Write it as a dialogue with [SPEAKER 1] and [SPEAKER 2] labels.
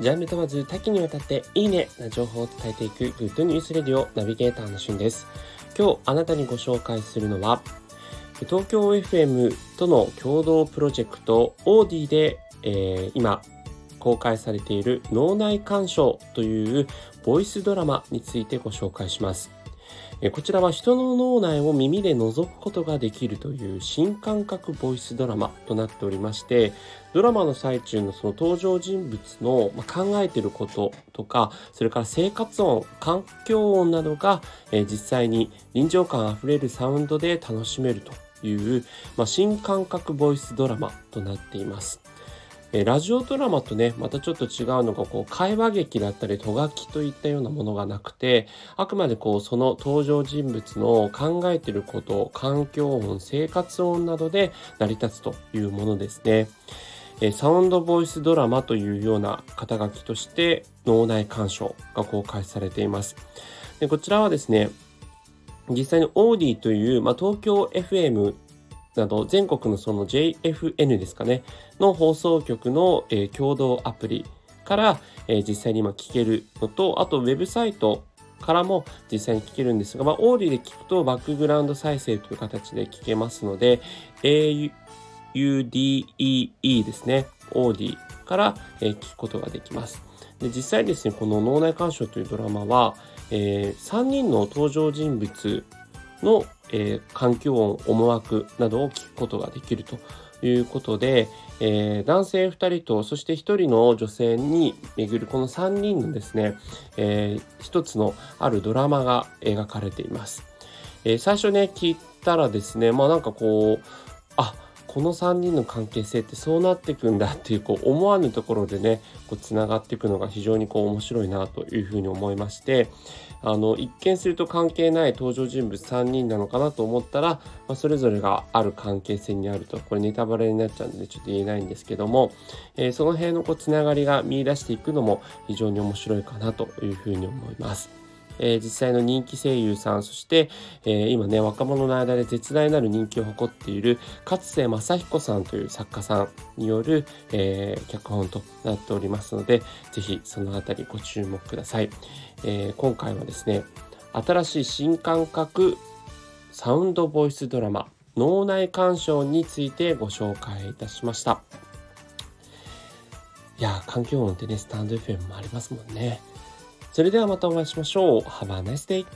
[SPEAKER 1] ジャンル問わず多岐にわたっていいねな情報を伝えていくグッドニュースレディオナビゲーターのしゅんです。今日あなたにご紹介するのは東京 FM との共同プロジェクトオーディで、えー、今公開されている脳内鑑賞というボイスドラマについてご紹介します。こちらは人の脳内を耳で覗くことができるという新感覚ボイスドラマとなっておりまして、ドラマの最中のその登場人物の考えてることとか、それから生活音、環境音などが実際に臨場感あふれるサウンドで楽しめるという、まあ、新感覚ボイスドラマとなっています。えラジオドラマとね、またちょっと違うのが、こう、会話劇だったり、とがきといったようなものがなくて、あくまでこう、その登場人物の考えていること、環境音、生活音などで成り立つというものですね。えサウンドボイスドラマというような肩書きとして、脳内鑑賞が公開されています。でこちらはですね、実際にオーディという、まあ、東京 FM など全国のその JFN ですかねの放送局の、え、共同アプリから、え、実際に今聞けるのとあとウェブサイトからも実際に聞けるんですが、まあ、オーディで聞くとバックグラウンド再生という形で聞けますので AUDEE ですねオーディから、え、聞くことができます。で実際ですねこの脳内鑑賞というドラマは、えー、3人の登場人物の、えー、環境音、思惑などを聞くことができるということで、えー、男性2人とそして1人の女性に巡るこの3人のですね、えー、一つのあるドラマが描かれています。えー、最初ね聞いたらですねまあなんかこうこの3人の関係性ってそうなっていくんだっていうこう思わぬところでねこうつながっていくのが非常にこう面白いなというふうに思いましてあの一見すると関係ない登場人物3人なのかなと思ったら、まあ、それぞれがある関係性にあるとこれネタバレになっちゃうんでちょっと言えないんですけども、えー、その辺のこうつながりが見いだしていくのも非常に面白いかなというふうに思います。えー、実際の人気声優さん、そして、えー、今ね、若者の間で絶大なる人気を誇っている勝瀬正彦さんという作家さんによる、えー、脚本となっておりますので、ぜひそのあたりご注目ください。え今回はですね、新しい新感覚サウンドボイスドラマ、脳内鑑賞についてご紹介いたしました。いや環境音ってね、スタンド FM もありますもんね。それではまたお会いしましょう。Have a nice day!